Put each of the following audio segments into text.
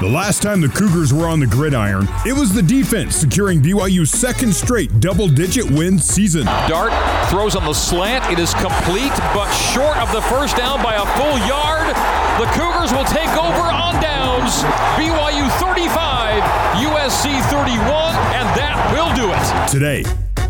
The last time the Cougars were on the gridiron, it was the defense securing BYU's second straight double digit win season. Dart throws on the slant. It is complete, but short of the first down by a full yard. The Cougars will take over on downs. BYU 35, USC 31, and that will do it. Today,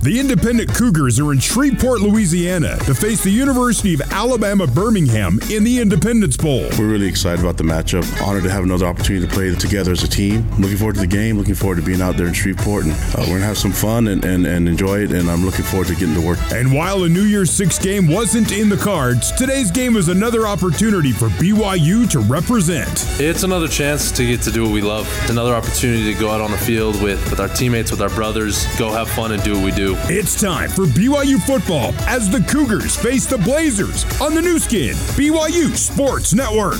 the Independent Cougars are in Shreveport, Louisiana to face the University of Alabama Birmingham in the Independence Bowl. We're really excited about the matchup. Honored to have another opportunity to play together as a team. Looking forward to the game. Looking forward to being out there in Shreveport. And uh, we're going to have some fun and, and, and enjoy it. And I'm looking forward to getting to work. And while a New Year's Six game wasn't in the cards, today's game is another opportunity for BYU to represent. It's another chance to get to do what we love. It's another opportunity to go out on the field with, with our teammates, with our brothers, go have fun and do what we do. It's time for BYU football as the Cougars face the Blazers on the Nu Skin, BYU Sports Network.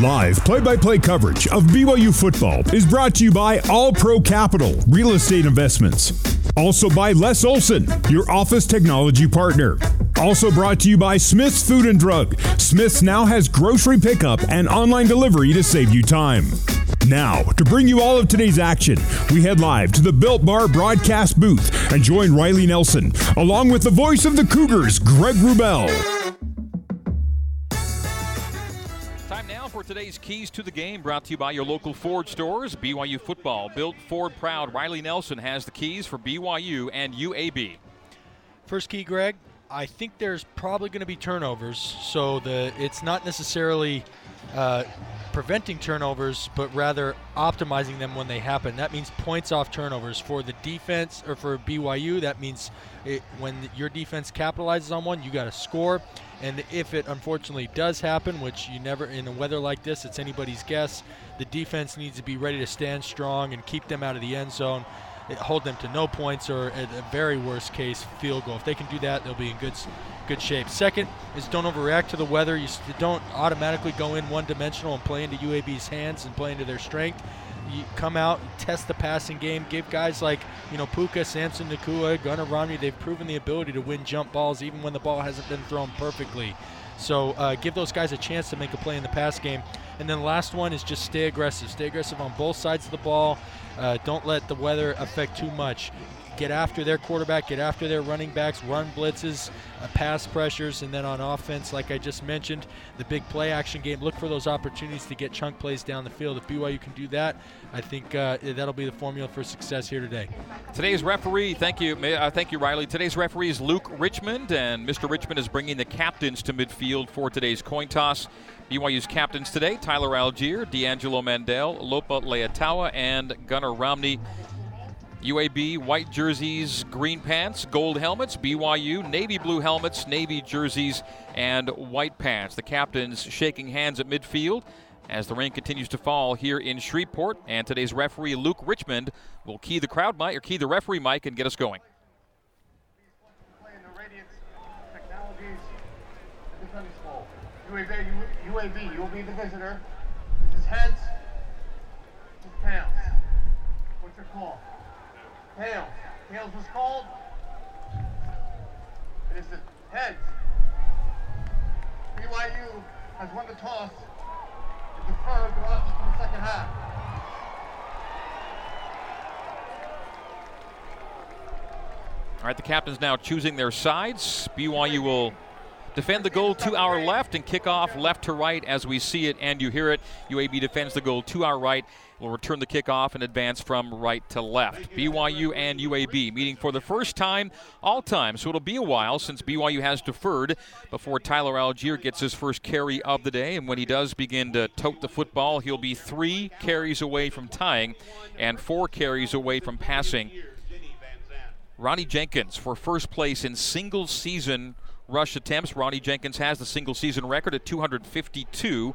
Live play by play coverage of BYU football is brought to you by All Pro Capital Real Estate Investments. Also by Les Olson, your office technology partner. Also brought to you by Smith's Food and Drug. Smith's now has grocery pickup and online delivery to save you time. Now, to bring you all of today's action, we head live to the Built Bar broadcast booth and join Riley Nelson, along with the voice of the Cougars, Greg Wrubell. Time now for today's keys to the game, brought to you by your local Ford stores. BYU football, built Ford proud. Riley Nelson has the keys for BYU and UAB. First key, Greg. I think there's probably going to be turnovers, so the it's not necessarily uh, preventing turnovers, but rather optimizing them when they happen. That means points off turnovers for the defense or for BYU. That means it, when your defense capitalizes on one, you got to score. And if it unfortunately does happen, which you never in a weather like this, it's anybody's guess. The defense needs to be ready to stand strong and keep them out of the end zone hold them to no points or at a very worst case field goal. If they can do that, they'll be in good good shape. Second is don't overreact to the weather. You don't automatically go in one dimensional and play into UAB's hands and play into their strength. You come out, test the passing game, give guys like you know Puka, Samson Nacua, Gunnar Romney. They've proven the ability to win jump balls even when the ball hasn't been thrown perfectly. So uh, give those guys a chance to make a play in the pass game. And then the last one is just stay aggressive. Stay aggressive on both sides of the ball. Uh, don't let the weather affect too much. Get after their quarterback, get after their running backs, run blitzes, uh, pass pressures, and then on offense, like I just mentioned, the big play action game. Look for those opportunities to get chunk plays down the field. If BYU can do that, I think uh, that'll be the formula for success here today. Today's referee, thank you, uh, thank you, Riley. Today's referee is Luke Richmond, and Mr. Richmond is bringing the captains to midfield for today's coin toss. BYU's captains today Tyler Allgeier, D'Angelo Mandell, Lopa Leiataua, and Gunnar Romney. UAB white jerseys, green pants, gold helmets. BYU navy blue helmets, navy jerseys, and white pants. The captains shaking hands at midfield as the rain continues to fall here in Shreveport. And today's referee Luke Richmond will key the crowd mic or key the referee mic and get us going. UAB, UAB, you will be the visitor. This is heads. This is tails. What's your call? Tails. Tails was called. It is the heads. BYU has won the toss and deferred the offense to the second half. All right, the captains now choosing their sides. BYU will defend the goal to our left and kick off left to right as we see it and you hear it. UAB defends the goal to our right. Will return the kickoff and advance from right to left. BYU and UAB meeting for the first time all time, so it'll be a while since BYU has deferred before Tyler Allgeier gets his first carry of the day. And when he does begin to tote the football, he'll be three carries away from tying and four carries away from passing. Ronnie Jenkins for first place in single season rush attempts. Ronnie Jenkins has the single season record at 252,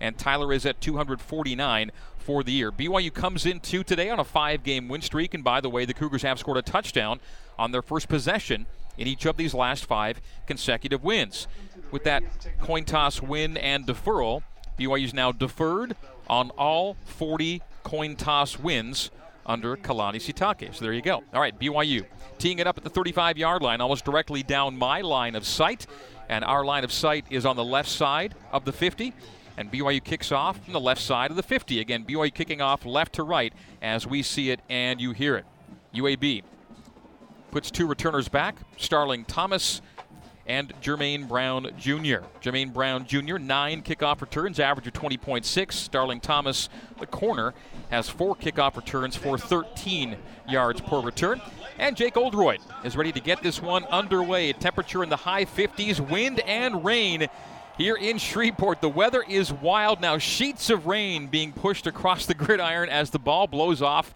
and Tyler is at 249 for the year. BYU comes into today on a five game win streak, and by the way, the Cougars have scored a touchdown on their first possession in each of these last five consecutive wins. With that coin toss win and deferral, BYU is now deferred on all 40 coin toss wins under Kalani Sitake. So there you go. All right, BYU teeing it up at the 35 yard line, almost directly down my line of sight. And our line of sight is on the left side of the 50. And BYU kicks off from the left side of the 50. Again, BYU kicking off left to right as we see it and you hear it. UAB puts two returners back Starling Thomas and Jermaine Brown Jr. Jermaine Brown Jr., nine kickoff returns, average of 20.6. Starling Thomas, the corner, has four kickoff returns for 13 yards per return. And Jake Oldroyd is ready to get this one underway. Temperature in the high 50s, wind and rain here in Shreveport. The weather is wild now. Sheets of rain being pushed across the gridiron as the ball blows off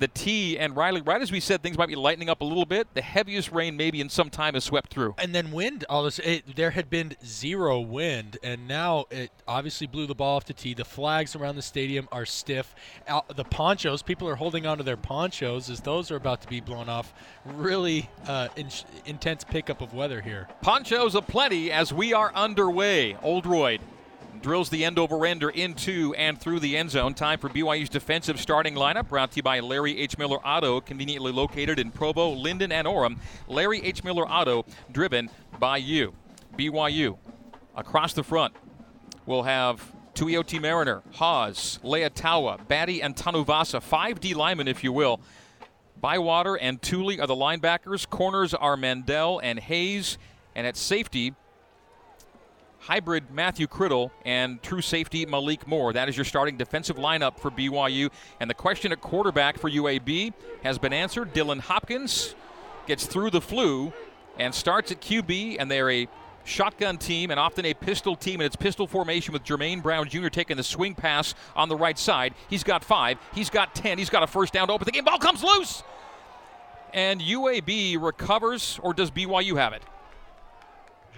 the tee. And Riley, right as we said, things might be lightening up a little bit. The heaviest rain maybe in some time has swept through. And then wind, all this. It, there had been zero wind, and now it obviously blew the ball off the tee. The flags around the stadium are stiff. Out, the ponchos, people are holding onto their ponchos as those are about to be blown off. Really uh, in, intense pickup of weather here. Ponchos aplenty as we are underway. Oldroyd drills the end over ender into and through the end zone. Time for BYU's defensive starting lineup, brought to you by Larry H. Miller Auto, conveniently located in Provo, Lindon, and Orem. Larry H. Miller Auto, driven by you. BYU across the front will have Tuioti Mariner, Haws, Leiataua, Batty, and Tanuvasa. Five D linemen, if you will. Bywater and Tooley are the linebackers. Corners are Mandell and Hayes. And at safety, hybrid Matthew Criddle and true safety Malik Moore. That is your starting defensive lineup for BYU. And the question at quarterback for UAB has been answered. Dylan Hopkins gets through the flu and starts at QB, and they're a shotgun team and often a pistol team, and it's pistol formation with Jermaine Brown Jr. taking the swing pass on the right side. He's got five, he's got ten, he's got a first down to open the game. Ball comes loose! And UAB recovers, or does BYU have it?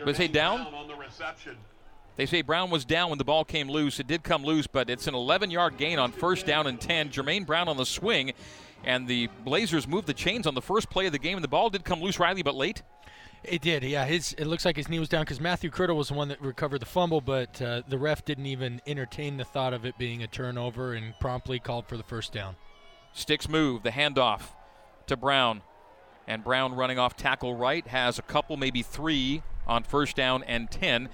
They say down? They say Brown was down when the ball came loose. It did come loose, but it's an 11 yard gain on first down and 10. Jermaine Brown on the swing, and the Blazers moved the chains on the first play of the game, and the ball did come loose, Riley, but late. It did, yeah. His it looks like his knee was down because Matthew Criddle was the one that recovered the fumble, but uh, the ref didn't even entertain the thought of it being a turnover and promptly called for the first down. Sticks move, the handoff to Brown, and Brown running off tackle right has a couple, maybe three on first down and 10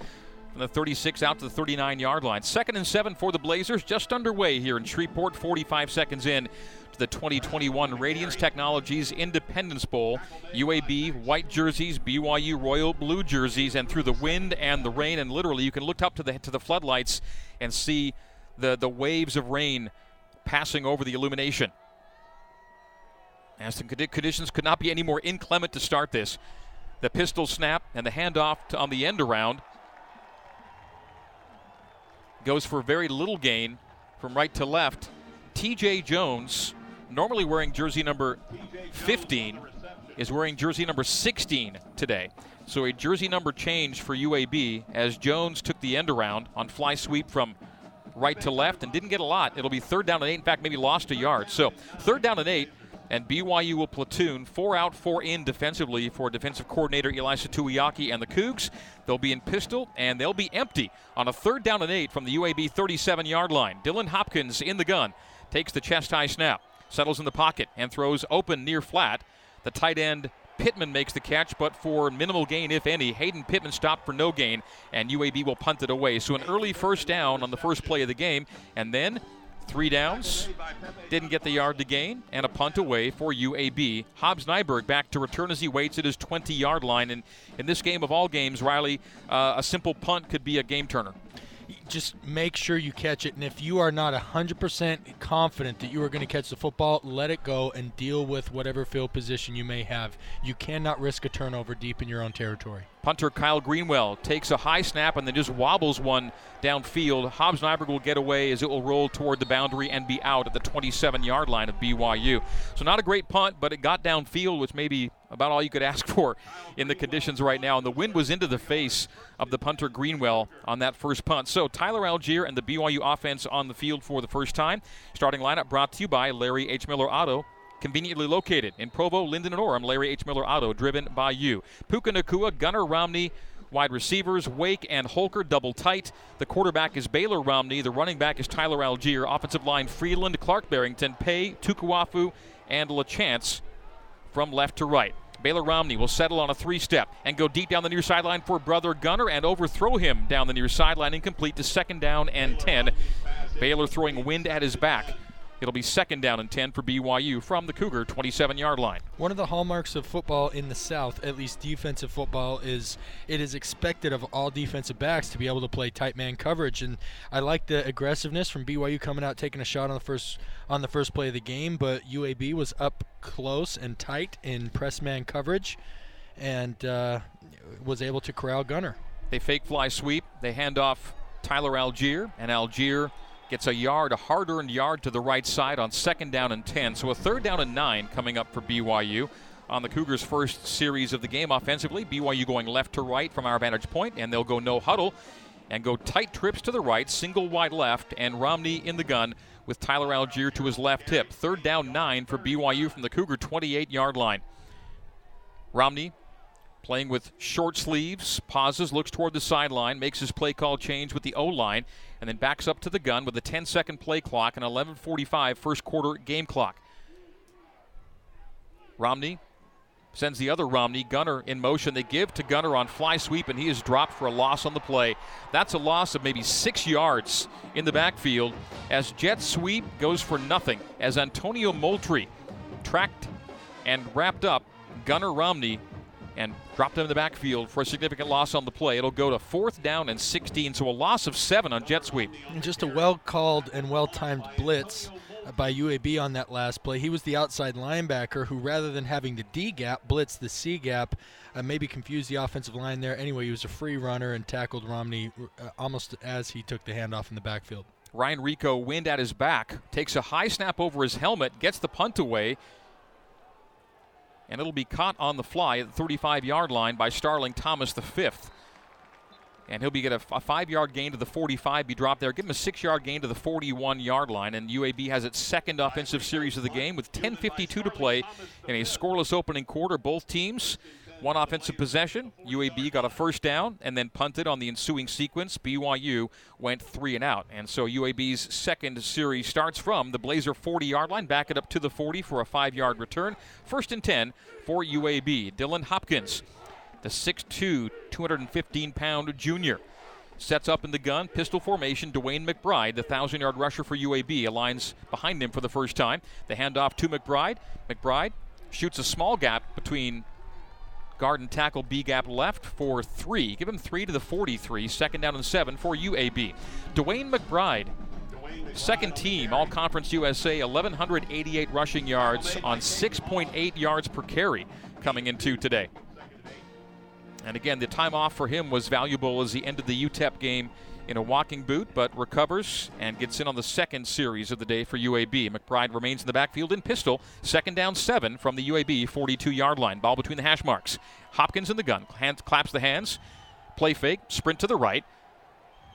from the 36 out to the 39 yard line. Second and seven for the Blazers, just underway here in Shreveport, 45 seconds in to the 2021 Radiance Technologies Independence Bowl. UAB white jerseys, BYU royal blue jerseys, and through the wind and the rain, and literally you can look up to the to the floodlights and see the the waves of rain passing over the illumination. As the conditions could not be any more inclement to start this the pistol snap and the handoff on the end around goes for very little gain from right to left. TJ Jones, normally wearing jersey number 15, is wearing jersey number 16 today. So a jersey number change for UAB as Jones took the end around on fly sweep from right to left and didn't get a lot. It'll be third down and eight. In fact, maybe lost a yard. So third down and eight and BYU will platoon four out, four in defensively for defensive coordinator Ilaisa Tuiaki and the Cougs. They'll be in pistol and they'll be empty on a third down and eight from the UAB 37 yard line. Dylan Hopkins in the gun takes the chest high snap, settles in the pocket, and throws open near flat. The tight end Pittman makes the catch, but for minimal gain, if any. Hayden Pittman stopped for no gain, and UAB will punt it away. So an early first down on the first play of the game, and then Three downs, didn't get the yard to gain, and a punt away for UAB. Hobbs Nyberg back to return as he waits at his 20 yard line. And in this game of all games, Riley, uh, a simple punt could be a game turner just make sure you catch it. And if you are not 100% confident that you are going to catch the football, let it go and deal with whatever field position you may have. You cannot risk a turnover deep in your own territory. Punter Kyle Greenwell takes a high snap and then just wobbles one downfield. Hobbs Nyberg will get away as it will roll toward the boundary and be out at the 27 yard line of BYU. So, not a great punt, but it got downfield, which may be about all you could ask for in the conditions right now. And the wind was into the face of the punter Greenwell on that first punt. So, Tyler Allgeier and the BYU offense on the field for the first time. Starting lineup brought to you by Larry H. Miller Auto conveniently located in Provo, Lindon, and Orem. Larry H. Miller Auto, driven by you. Puka Nacua, Gunnar Romney, Wide receivers, Wake and Holker double tight. The quarterback is Baylor Romney. The running back is Tyler Allgeier. Offensive line, Freeland, Clark Barrington, Paye, Tukuafu, and LaChance from left to right. Baylor Romney will settle on a three step and go deep down the near sideline for brother Gunnar and overthrow him down the near sideline, incomplete to second down and 10. Baylor throwing wind at his back. It'll be second down and 10 for BYU from the Cougar 27 yard line. One of the hallmarks of football in the South, at least defensive football, is it is expected of all defensive backs to be able to play tight man coverage. And I like the aggressiveness from BYU coming out taking a shot on the first on the first play of the game, but UAB was up close and tight in press man coverage and uh, was able to corral Gunnar. They fake fly sweep. They hand off Tyler Allgeier, and Allgeier gets a yard, a hard earned yard to the right side on second down and 10. So a third down and nine coming up for BYU on the Cougars' first series of the game offensively. BYU going left to right from our vantage point, and they'll go no huddle and go tight trips to the right, single wide left, and Romney in the gun with Tyler Allgeier to his left hip. Third down nine for BYU from the Cougar 28 yard line. Romney playing with short sleeves, pauses, looks toward the sideline, makes his play call change with the O line, and then backs up to the gun with a 10 second play clock and 11:45 first quarter game clock. Romney sends the other Romney, Gunnar in motion. They give to Gunnar on fly sweep, and he is dropped for a loss on the play. That's a loss of maybe six yards in the backfield as jet sweep goes for nothing as Antonio Moultrie tracked and wrapped up Gunnar Romney and dropped him in the backfield for a significant loss on the play. It'll go to fourth down and 16, so a loss of seven on jet sweep. Just a well called and well timed blitz by UAB on that last play. He was the outside linebacker who, rather than having the D gap, blitzed the C gap, uh, maybe confused the offensive line there. Anyway, he was a free runner and tackled Romney uh, almost as he took the handoff in the backfield. Ryan Rehkow, wind at his back, takes a high snap over his helmet, gets the punt away, and it'll be caught on the fly at the 35 yard line by Starling Thomas, the fifth. And he'll be get a, five yard gain to the 45, be dropped there. Give him a six yard gain to the 41 yard line. And UAB has its second offensive series of the game with 10.52 to play in a scoreless opening quarter. Both teams one offensive possession. UAB got a first down and then punted on the ensuing sequence. BYU went three and out. And so UAB's second series starts from the Blazer 40 yard line, back it up to the 40 for a five yard return. First and 10 for UAB. Dylan Hopkins, the 6'2, 215 pound junior. Sets up in the gun, pistol formation. DeWayne McBride, the 1,000 yard rusher for UAB, aligns behind him for the first time. The handoff to McBride. McBride shoots a small gap between guard and tackle B gap left for three. Give him three to the 43. Second down and seven for UAB. DeWayne McBride, second team, All Conference USA, 1,188 rushing yards on 6.8 yards per carry coming into today. And again, the time off for him was valuable as he ended the UTEP game in a walking boot, but recovers and gets in on the second series of the day for UAB. McBride remains in the backfield in pistol. Second down seven from the UAB 42 yard line. Ball between the hash marks. Hopkins in the gun. Hands, claps the hands. Play fake. Sprint to the right.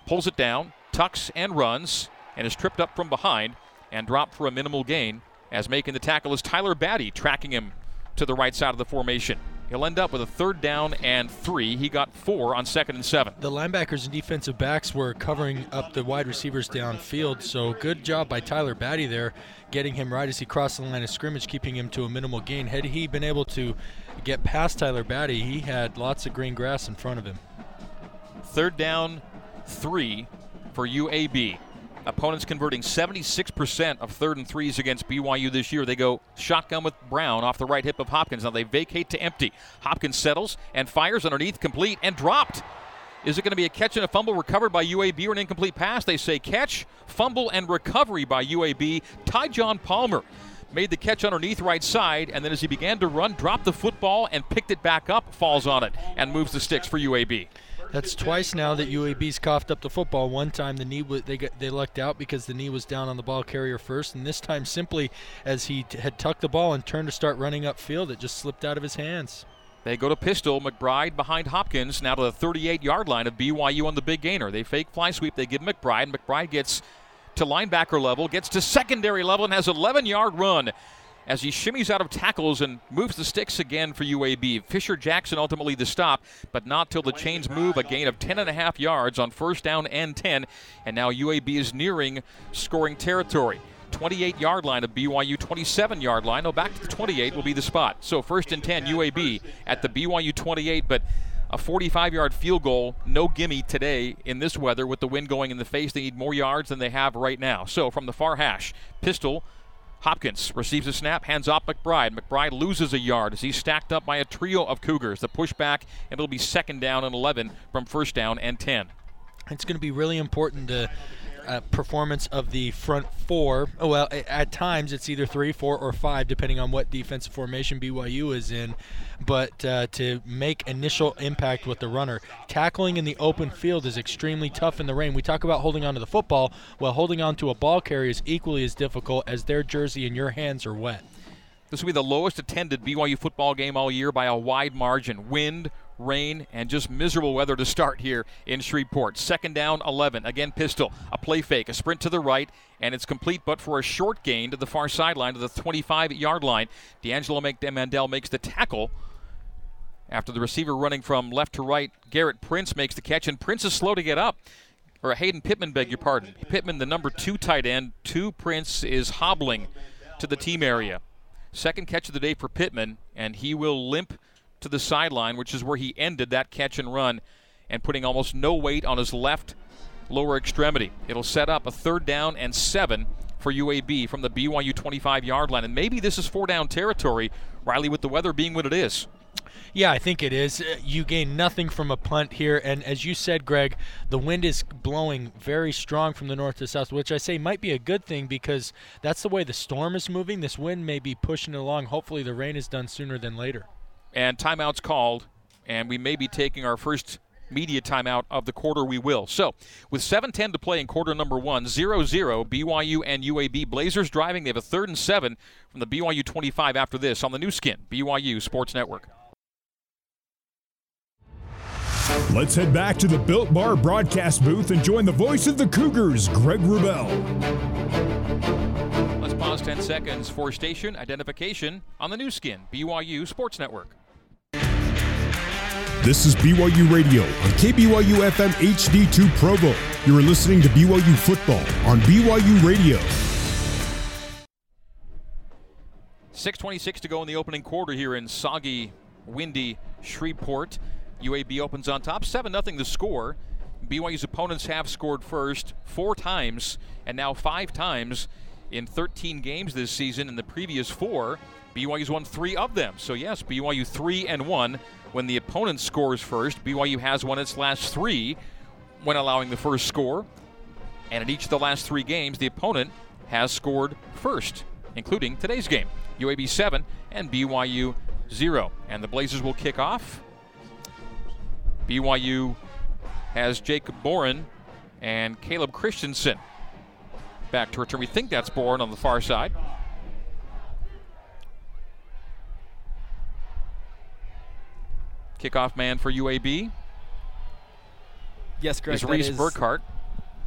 Pulls it down. Tucks and runs. And is tripped up from behind and dropped for a minimal gain. As making the tackle is Tyler Batty, tracking him to the right side of the formation. He'll end up with a third down and three. He got four on second and seven. The linebackers and defensive backs were covering up the wide receivers downfield, so good job by Tyler Batty there, getting him right as he crossed the line of scrimmage, keeping him to a minimal gain. Had he been able to get past Tyler Batty, he had lots of green grass in front of him. Third down, three for UAB. Opponents converting 76% of third and threes against BYU this year. They go shotgun with Brown off the right hip of Hopkins. Now they vacate to empty. Hopkins settles and fires underneath, complete and dropped. Is it going to be a catch and a fumble recovered by UAB or an incomplete pass? They say catch, fumble, and recovery by UAB. Tejhaun Palmer made the catch underneath right side, and then as he began to run, dropped the football and picked it back up, falls on it, and moves the sticks for UAB. That's twice now that UAB's coughed up the football. One time the knee was, they got, they lucked out because the knee was down on the ball carrier first, and this time simply as he t- had tucked the ball and turned to start running upfield, it just slipped out of his hands. They go to pistol. McBride behind Hopkins now to the 38 yard line of BYU on the big gainer. They fake fly sweep. They give McBride. McBride gets to linebacker level, gets to secondary level, and has 11 yard run as he shimmies out of tackles and moves the sticks again for UAB. Fisher Jackson ultimately the stop, but not till the chains move. A gain of 10 and a half yards on first down and 10, and now UAB is nearing scoring territory. 28 yard line of BYU, 27 yard line. No, back to the 28 will be the spot. So first and 10, UAB at the BYU 28, but a 45 yard field goal, no gimme today in this weather with the wind going in the face. They need more yards than they have right now. So from the far hash, pistol. Hopkins receives a snap, hands off McBride. McBride loses a yard as he's stacked up by a trio of Cougars. The pushback, and it'll be second down and 11 from first down and 10. It's going to be really important to performance of the front four. Oh, well, at times it's either three, four, or five, depending on what defensive formation BYU is in. But uh, to make initial impact with the runner, tackling in the open field is extremely tough in the rain. We talk about holding on to the football. Well, holding on to a ball carrier is equally as difficult as their jersey and your hands are wet. This will be the lowest attended BYU football game all year by a wide margin. Wind, rain, and just miserable weather to start here in Shreveport. Second down, 11. Again, pistol. A play fake, a sprint to the right, and it's complete, but for a short gain to the far sideline to the 25 yard line. D'Angelo Mandell makes the tackle. After the receiver running from left to right, Gerrit Prince makes the catch, and Prince is slow to get up. Or Hayden Pittman, beg your pardon. Pittman, the number two tight end, two Prince is hobbling to the team area. Second catch of the day for Pittman, and he will limp to the sideline, which is where he ended that catch and run, and putting almost no weight on his left lower extremity. It'll set up a third down and seven for UAB from the BYU 25 yard line. And maybe this is four down territory, Riley, with the weather being what it is. Yeah, I think it is. Uh, you gain nothing from a punt here, and as you said, Greg, the wind is blowing very strong from the north to south, which I say might be a good thing because that's the way the storm is moving. This wind may be pushing it along. Hopefully, the rain is done sooner than later and timeouts called, and we may be taking our first media timeout of the quarter we will. So, with 7:10 to play in quarter number 1, 0-0 BYU and UAB Blazers driving. They have a third and 7 from the BYU 25 after this on the Nu Skin BYU Sports Network. Let's head back to the Built Bar broadcast booth and join the voice of the Cougars, Greg Wrubell. Let's pause 10 seconds for station identification on the Nu Skin BYU Sports Network. This is BYU Radio on KBYU FM HD2 Provo. You are listening to BYU Football on BYU Radio. 6.26 to go in the opening quarter here in soggy, windy Shreveport. UAB opens on top, 7 0 the score. BYU's opponents have scored first four times and now five times in 13 games this season. In the previous four, BYU's won three of them. So, yes, BYU 3 and 1 when the opponent scores first. BYU has won its last three when allowing the first score. And in each of the last three games, the opponent has scored first, including today's game. UAB 7 and BYU 0. And the Blazers will kick off. BYU has Jacob Boren and Caleb Christensen back to return. We think that's Boren on the far side. Kickoff man for UAB. Yes, Greg. Is Reese Burkhart.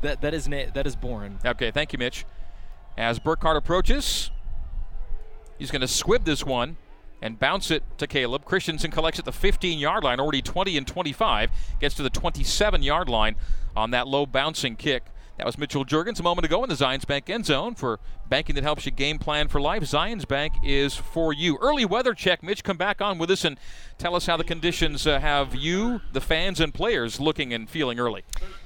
That that is na- that is Boren. Okay, thank you, Mitch. As Burkhart approaches, he's going to squib this one and bounce it to Caleb. Christensen collects at the 15 yard line, already 20 and 25, gets to the 27 yard line on that low bouncing kick that was Mitchell Jurgens a moment ago in the Zions Bank end zone for banking that helps you game plan for life. Zions Bank is for you. Early weather check. Mitch, come back on with us and tell us how the conditions uh, have you, the fans, and players looking and feeling early.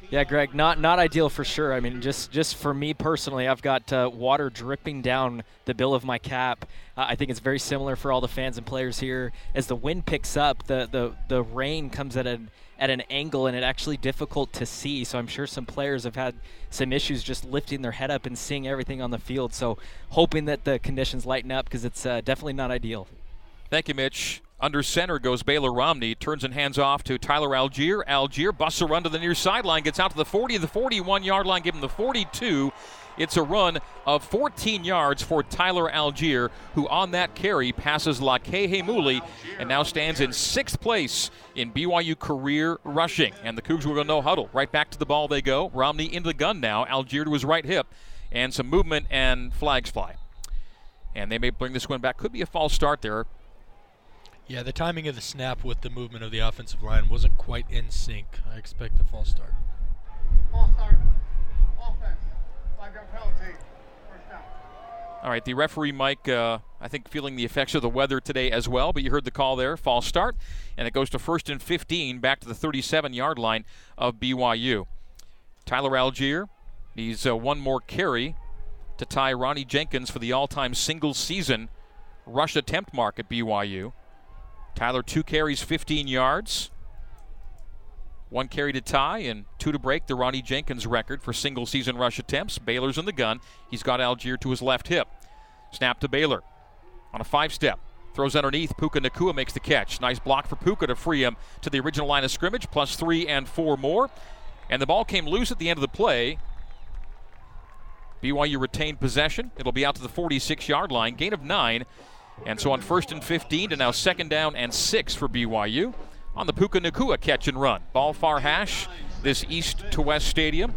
Yeah, Greg, not not ideal for sure. I mean, just just for me personally, I've got uh, water dripping down the bill of my cap. Uh, I think it's very similar for all the fans and players here. As the wind picks up, the the the rain comes at an at an angle and it actually difficult to see. So I'm sure some players have had some issues just lifting their head up and seeing everything on the field. So hoping that the conditions lighten up because it's uh, definitely not ideal. Thank you, Mitch. Under center goes Baylor Romney. Turns and hands off to Tyler Allgeier. Allgeier busts a run to the near sideline, gets out to the 40, the 41 yard line, give him the 42, it's a run of 14 yards for Tyler Allgeier, who on that carry passes Lakei Heimuli and now stands in sixth place in BYU career rushing. And the Cougs will go no huddle. Right back to the ball they go. Romney into the gun now. Allgeier to his right hip. And some movement and flags fly. And they may bring this one back. Could be a false start there. Yeah, the timing of the snap with the movement of the offensive line wasn't quite in sync. I expect a false start. False start. Offense. All right, the referee, Mike, uh, I think feeling the effects of the weather today as well, but you heard the call there. False start, and it goes to first and 15 back to the 37 yard line of BYU. Tyler Allgeier needs uh, one more carry to tie Ronnie Jenkins for the all time single season rush attempt mark at BYU. Tyler, two carries, 15 yards. One carry to tie and two to break the Ronnie Jenkins record for single season rush attempts. Baylor's in the gun. He's got Allgeier to his left hip. Snap to Baylor on a five step. Throws underneath. Puka Nacua makes the catch. Nice block for Puka to free him to the original line of scrimmage, plus three and four more. And the ball came loose at the end of the play. BYU retained possession. It'll be out to the 46 yard line. Gain of nine. And so on first and 15 to now second down and six for BYU on the Puka Nacua catch and run. Ball far hash, this east to west stadium.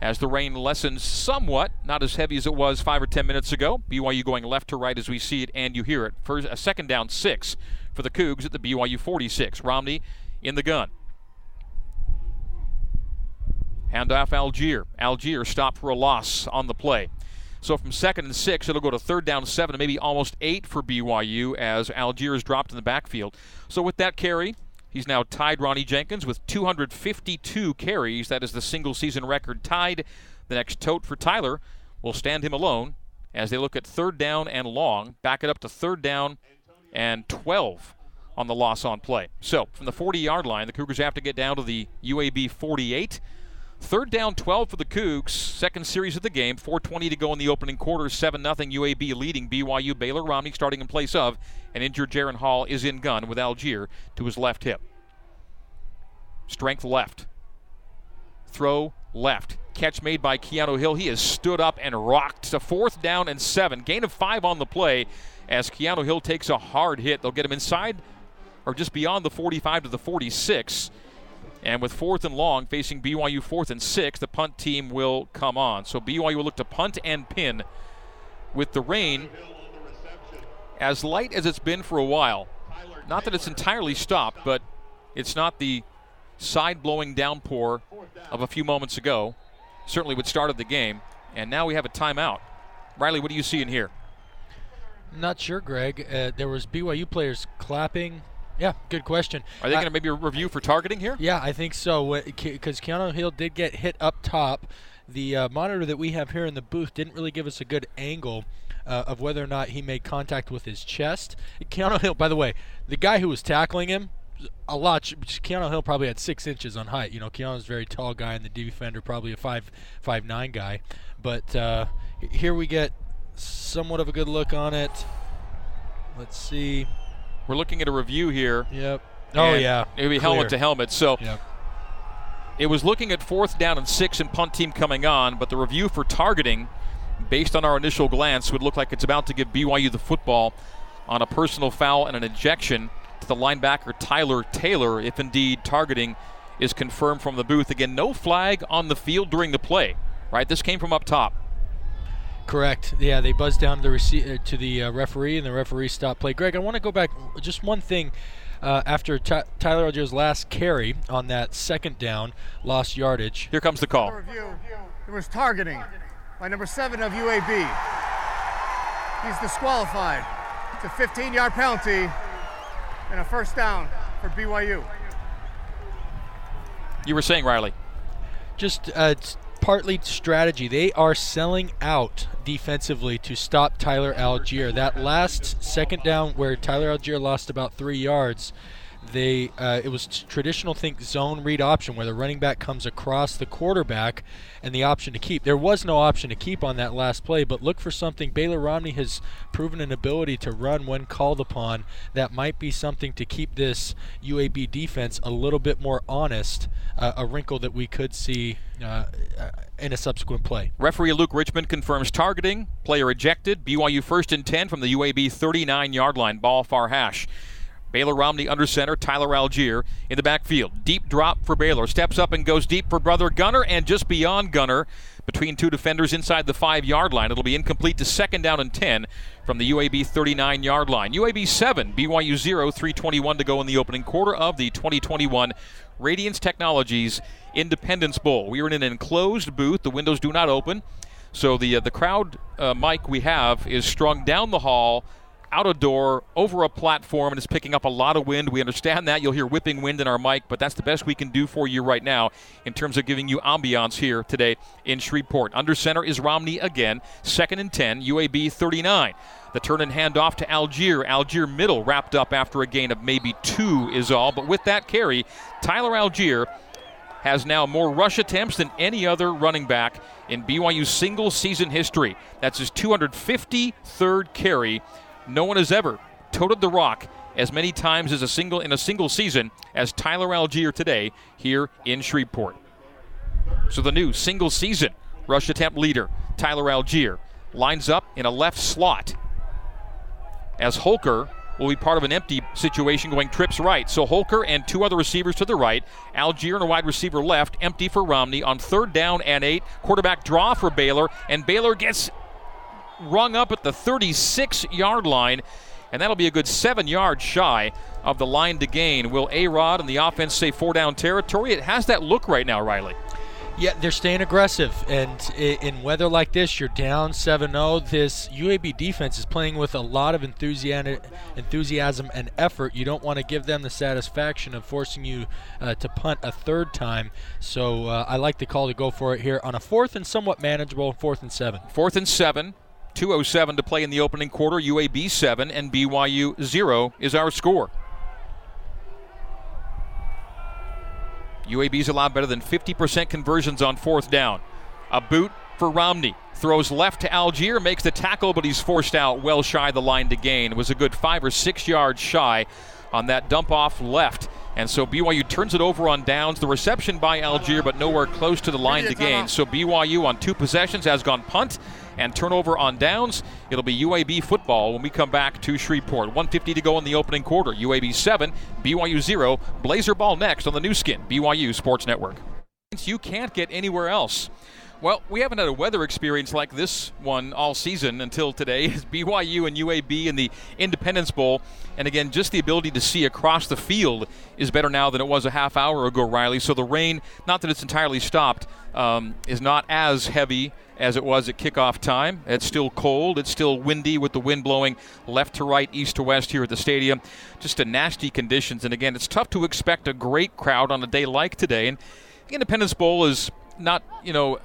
As the rain lessens somewhat, not as heavy as it was five or ten minutes ago. BYU going left to right as we see it and you hear it. First, a second down six for the Cougs at the BYU 46. Romney in the gun. Handoff Allgeier. Allgeier stopped for a loss on the play. So from second and six, it'll go to third down seven, maybe almost eight for BYU as Allgeier is dropped in the backfield. So with that carry, He's now tied Ronnie Jenkins with 252 carries. That is the single season record tied. The next tote for Tyler will stand him alone as they look at third down and long. Back it up to third down and 12 on the loss on play. So from the 40 yard line, the Cougars have to get down to the UAB 48. Third down 12 for the Cougs. Second series of the game. 4.20 to go in the opening quarter. 7 0 UAB leading BYU. Baylor Romney starting in place of. And injured Jaren Hall is in gun with Allgeier to his left hip. Strength left. Throw left. Catch made by Keanu Hill. He has stood up and rocked to fourth down and seven. Gain of five on the play as Keanu Hill takes a hard hit. They'll get him inside or just beyond the 45 to the 46. And with fourth and long facing BYU fourth and six, the punt team will come on. So BYU will look to punt and pin with the rain as light as it's been for a while. Not that it's entirely stopped, but it's not the side blowing downpour of a few moments ago. Certainly what started the game. And now we have a timeout. Riley, what do you see in here? Not sure, Greg. Uh, there was BYU players clapping, yeah, good question. Are they going to maybe review for targeting here? Yeah, I think so. Because Keanu Hill did get hit up top. The uh, monitor that we have here in the booth didn't really give us a good angle uh, of whether or not he made contact with his chest. Keanu Hill, by the way, the guy who was tackling him, a lot. Keanu Hill probably had six inches on height. You know, Keanu's a very tall guy, and the defender probably a five five nine guy. But uh, here we get somewhat of a good look on it. Let's see. We're looking at a review here. Yep. Oh yeah. It would be helmet to helmet. So yep. it was looking at fourth down and six and punt team coming on, but the review for targeting, based on our initial glance, would look like it's about to give BYU the football on a personal foul and an ejection to the linebacker Tyler Taylor, if indeed targeting is confirmed from the booth. Again, no flag on the field during the play. Right? This came from up top. Correct. Yeah, they buzzed down to the rece- uh, to the uh, referee, and the referee stopped play. Greg, I want to go back just one thing. Uh, after T- Tyler Allgeier's last carry on that second down, lost yardage. Here comes the call. Review. There was targeting by number seven of UAB. He's disqualified. It's a 15-yard penalty and a first down for BYU. You were saying, Riley. Just uh, partly strategy. They are selling out defensively to stop Tyler Allgeier. That last second down where Tyler Allgeier lost about three yards, they uh, it was traditional think zone read option where the running back comes across the quarterback and the option to keep. There was no option to keep on that last play, but look for something. Baylor Romney has proven an ability to run when called upon. That might be something to keep this UAB defense a little bit more honest. Uh, a wrinkle that we could see uh, in a subsequent play. Referee Luke Richmond confirms targeting. Player ejected. BYU first and 10 from the UAB 39 yard line. Ball far hash. Baylor Romney under center, Tyler Allgeier in the backfield. Deep drop for Baylor. Steps up and goes deep for brother Gunnar and just beyond Gunnar between two defenders inside the five yard line. It'll be incomplete to second down and 10 from the UAB 39 yard line. UAB 7, BYU 0, 321 to go in the opening quarter of the 2021 Radiance Technologies Independence Bowl. We are in an enclosed booth. The windows do not open. So the uh, the crowd uh, mic we have is strung down the hall, out a door, over a platform, and it's picking up a lot of wind. We understand that. You'll hear whipping wind in our mic, but that's the best we can do for you right now in terms of giving you ambiance here today in Shreveport. Under center is Romney again, second and 10, UAB 39. The turn and handoff to Allgeier. Allgeier middle wrapped up after a gain of maybe two is all. But with that carry, Tyler Allgeier has now more rush attempts than any other running back in BYU single season history. That's his 253rd carry. No one has ever toted the rock as many times as a single in a single season as Tyler Allgeier today here in Shreveport. So the new single season rush attempt leader, Tyler Allgeier, lines up in a left slot as Holker will be part of an empty situation going trips right. So Holker and two other receivers to the right. Allgeier and a wide receiver left, empty for Romney on third down and eight. Quarterback draw for Baylor, and Baylor gets rung up at the 36 yard line, and that'll be a good seven yards shy of the line to gain. Will A Rod and the offense say four down territory? It has that look right now, Riley. Yeah, they're staying aggressive, and in weather like this, you're down 7-0. This UAB defense is playing with a lot of enthusiasm and effort. You don't want to give them the satisfaction of forcing you uh, to punt a third time. So uh, I like the call to go for it here on a fourth and somewhat manageable fourth and seven. Fourth and seven. 207 to play in the opening quarter. UAB 7 and BYU 0 is our score. UAB's allowed better than 50% conversions on fourth down. A boot for Romney. Throws left to Allgeier, makes the tackle, but he's forced out well shy the line to gain. It was a good five or six yards shy on that dump off left. And so BYU turns it over on downs. The reception by Allgeier, but nowhere close to the line to gain. So BYU on two possessions has gone punt and turnover on downs. It'll be UAB football when we come back to Shreveport. 150 to go in the opening quarter. UAB 7, BYU 0. Blazer ball next on the Nu Skin, BYU Sports Network. You can't get anywhere else. Well, we haven't had a weather experience like this one all season until today. It's BYU and UAB in the Independence Bowl. And again, just the ability to see across the field is better now than it was a half hour ago, Riley. So the rain, not that it's entirely stopped, um, is not as heavy as it was at kickoff time. It's still cold. It's still windy with the wind blowing left to right, east to west here at the stadium. Just a nasty conditions. And again, it's tough to expect a great crowd on a day like today. And the Independence Bowl is not, you know, uh,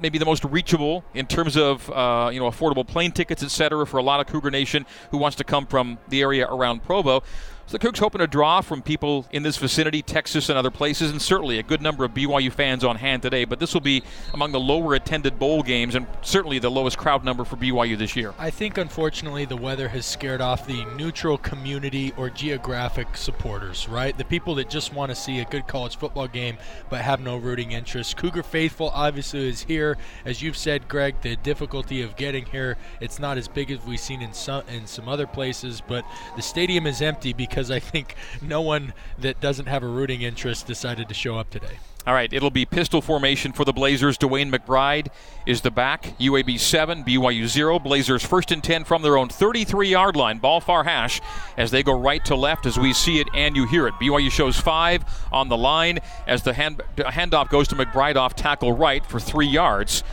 maybe the most reachable in terms of uh, you know affordable plane tickets, et cetera, for a lot of Cougar Nation who wants to come from the area around Provo. So the Cougs hoping to draw from people in this vicinity, Texas and other places, and certainly a good number of BYU fans on hand today. But this will be among the lower attended bowl games and certainly the lowest crowd number for BYU this year. I think, unfortunately, the weather has scared off the neutral community or geographic supporters, right? The people that just want to see a good college football game but have no rooting interest. Cougar Faithful obviously is here. As you've said, Greg, the difficulty of getting here, it's not as big as we've seen in some, in some other places, but the stadium is empty because because I think no one that doesn't have a rooting interest decided to show up today. All right, it'll be pistol formation for the Blazers. DeWayne McBride is the back. UAB 7, BYU 0. Blazers first and 10 from their own 33 yard line. Ball far hash as they go right to left as we see it and you hear it. BYU shows five on the line as the hand, handoff goes to McBride off tackle right for three yards.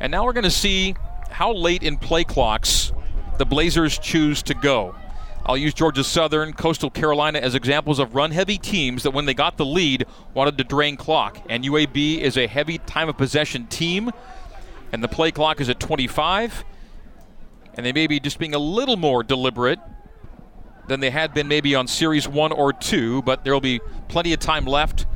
And now we're going to see how late in play clocks the Blazers choose to go. I'll use Georgia Southern, Coastal Carolina as examples of run heavy teams that when they got the lead wanted to drain clock. And UAB is a heavy time of possession team, and the play clock is at 25. And they may be just being a little more deliberate than they had been maybe on series one or two, but there will be plenty of time left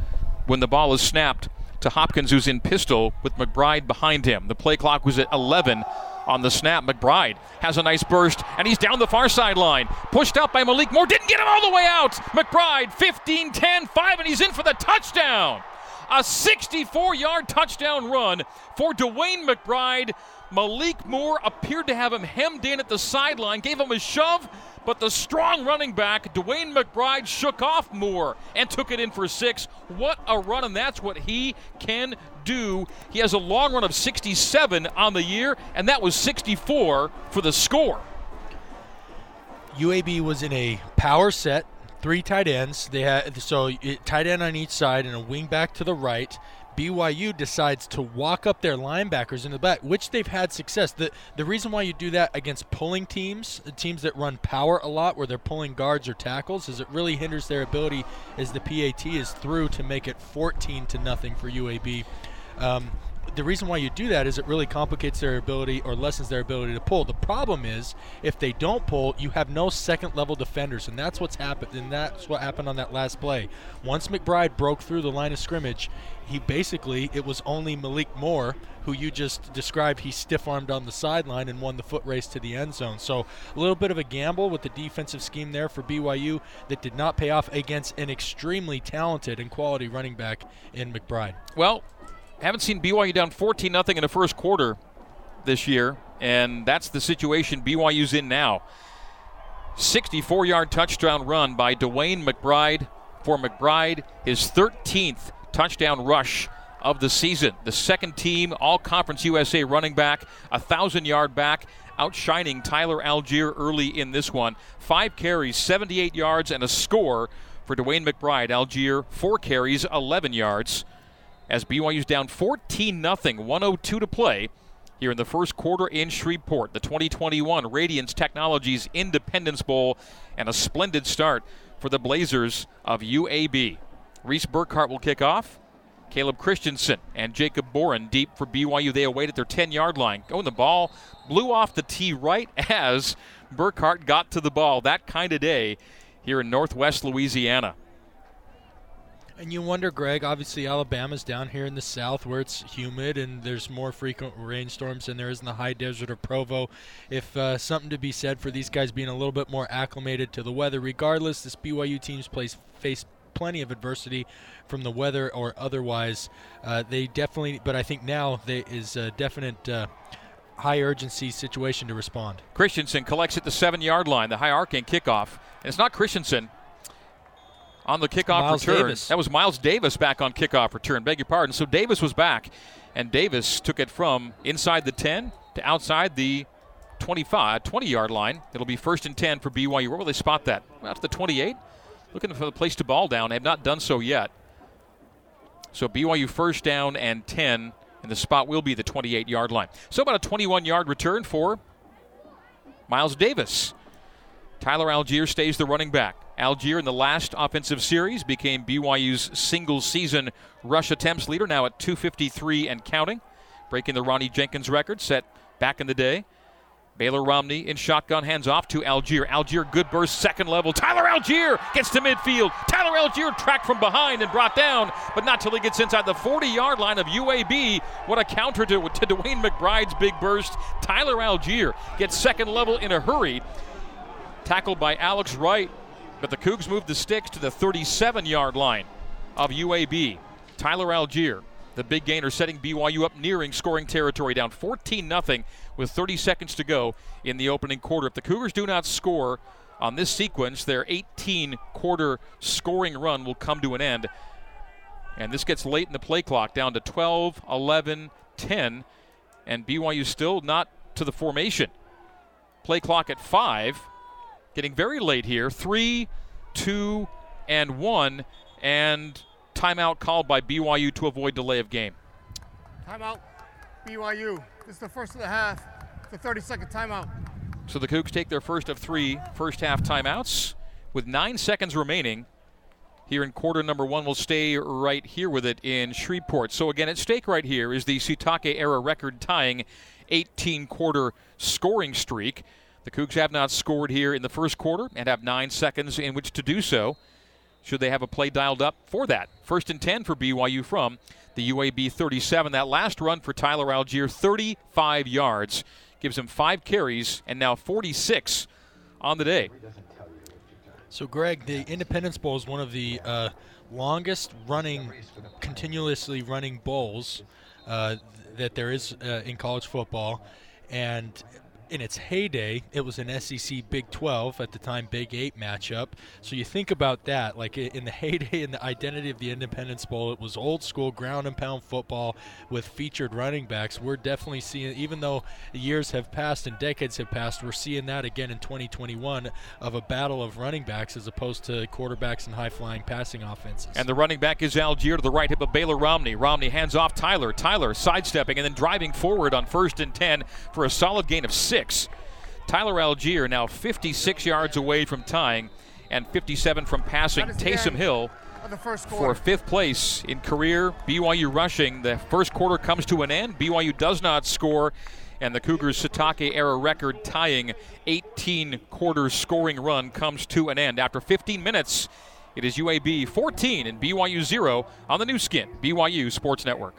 when the ball is snapped to Hopkins, who's in pistol with McBride behind him. The play clock was at 11 on the snap. McBride has a nice burst, and he's down the far sideline. Pushed out by Malik Moore. Didn't get him all the way out. McBride, 15 10 5, and he's in for the touchdown. A 64 yard touchdown run for DeWayne McBride. Malik Moore appeared to have him hemmed in at the sideline, gave him a shove, but the strong running back, DeWayne McBride, shook off Moore and took it in for six. What a run, and that's what he can do. He has a long run of 67 on the year, and that was 64 for the score. UAB was in a power set, three tight ends. They had so tight end on each side and a wing back to the right. BYU decides to walk up their linebackers in the back, which they've had success. The the reason why you do that against pulling teams, teams that run power a lot, where they're pulling guards or tackles, is it really hinders their ability as the PAT is through to make it 14 to nothing for UAB. Um, the reason why you do that is it really complicates their ability or lessens their ability to pull. The problem is if they don't pull, you have no second level defenders, and that's what's happened. And that's what happened on that last play. Once McBride broke through the line of scrimmage, he basically it was only Malik Moore who you just described. He stiff armed on the sideline and won the foot race to the end zone. So a little bit of a gamble with the defensive scheme there for BYU that did not pay off against an extremely talented and quality running back in McBride. Well, haven't seen BYU down 14 0 in the first quarter this year, and that's the situation BYU's in now. 64 yard touchdown run by DeWayne McBride for McBride, his 13th touchdown rush of the season. The second team All Conference USA running back, a 1,000 yard back, outshining Tyler Allgeier early in this one. Five carries, 78 yards, and a score for DeWayne McBride. Allgeier, four carries, 11 yards as BYU's down 14 0, 102 to play here in the first quarter in Shreveport. The 2021 Radiance Technologies Independence Bowl and a splendid start for the Blazers of UAB. Reese Burkhart will kick off. Caleb Christensen and Jacob Boren deep for BYU. They await at their 10 yard line. Going the ball blew off the tee right as Burkhart got to the ball. That kind of day here in northwest Louisiana. And you wonder, Greg, obviously Alabama's down here in the south where it's humid and there's more frequent rainstorms than there is in the high desert of Provo. If uh, something to be said for these guys being a little bit more acclimated to the weather, regardless, this BYU team's place face plenty of adversity from the weather or otherwise. Uh, they definitely, but I think now there is a definite. Uh, high urgency situation to respond. Christensen collects at the seven yard line, the high arcing kickoff. And it's not Christensen, on the kickoff Miles return. Davis. That was Miles Davis back on kickoff return. Beg your pardon. So Davis was back, and Davis took it from inside the 10 to outside the 25, 20 yard line. It'll be first and 10 for BYU. Where will they spot that? Well, to the 28. Looking for the place to ball down. They have not done so yet. So BYU first down and 10, and the spot will be the 28 yard line. So about a 21 yard return for Miles Davis. Tyler Allgeier stays the running back. Allgeier in the last offensive series became BYU's single season rush attempts leader, now at 253 and counting, breaking the Ronnie Jenkins record set back in the day. Baylor Romney in shotgun, hands off to Allgeier. Allgeier, good burst, second level. Tyler Allgeier gets to midfield. Tyler Allgeier tracked from behind and brought down, but not till he gets inside the 40 yard line of UAB. What a counter to, to DeWayne McBride's big burst. Tyler Allgeier gets second level in a hurry. Tackled by Alex Wright, but the Cougs moved the sticks to the 37 yard line of UAB. Tyler Allgeier, the big gainer, setting BYU up nearing scoring territory, down 14 0 with 30 seconds to go in the opening quarter. If the Cougars do not score on this sequence, their 18 quarter scoring run will come to an end. And this gets late in the play clock, down to 12, 11, 10, and BYU still not to the formation. Play clock at 5 getting very late here. Three, two, and one, and timeout called by BYU to avoid delay of game. Timeout, BYU. This is the first of the half. It's a 30 second timeout. So the Cougs take their first of three first half timeouts with nine seconds remaining. Here in quarter number one, we'll stay right here with it in Shreveport. So again, at stake right here is the Sitake era record tying 18 quarter scoring streak. The Cougs have not scored here in the first quarter and have nine seconds in which to do so. Should they have a play dialed up for that? First and 10 for BYU from the UAB 37. That last run for Tyler Allgeier, 35 yards, gives him five carries and now 46 on the day. So, Greg, the Independence Bowl is one of the uh, longest running, continuously running bowls uh, that there is uh, in college football. And in its heyday, it was an SEC Big 12 at the time Big 8 matchup. So you think about that, like in the heyday and the identity of the Independence Bowl, it was old school ground and pound football with featured running backs. We're definitely seeing, even though years have passed and decades have passed, we're seeing that again in 2021 of a battle of running backs as opposed to quarterbacks and high flying passing offenses. And the running back is Allgeier to the right hip of Baylor Romney. Romney hands off Tyler. Tyler sidestepping and then driving forward on first and 10 for a solid gain of six. Tyler Allgeier now 56 yards away from tying and 57 from passing Taysom Hill for fifth place in career BYU rushing. The first quarter comes to an end. BYU does not score, and the Cougars' Sitake era record tying 18 quarter scoring run comes to an end. After 15 minutes, it is UAB 14 and BYU 0 on the Nu Skin, BYU Sports Network.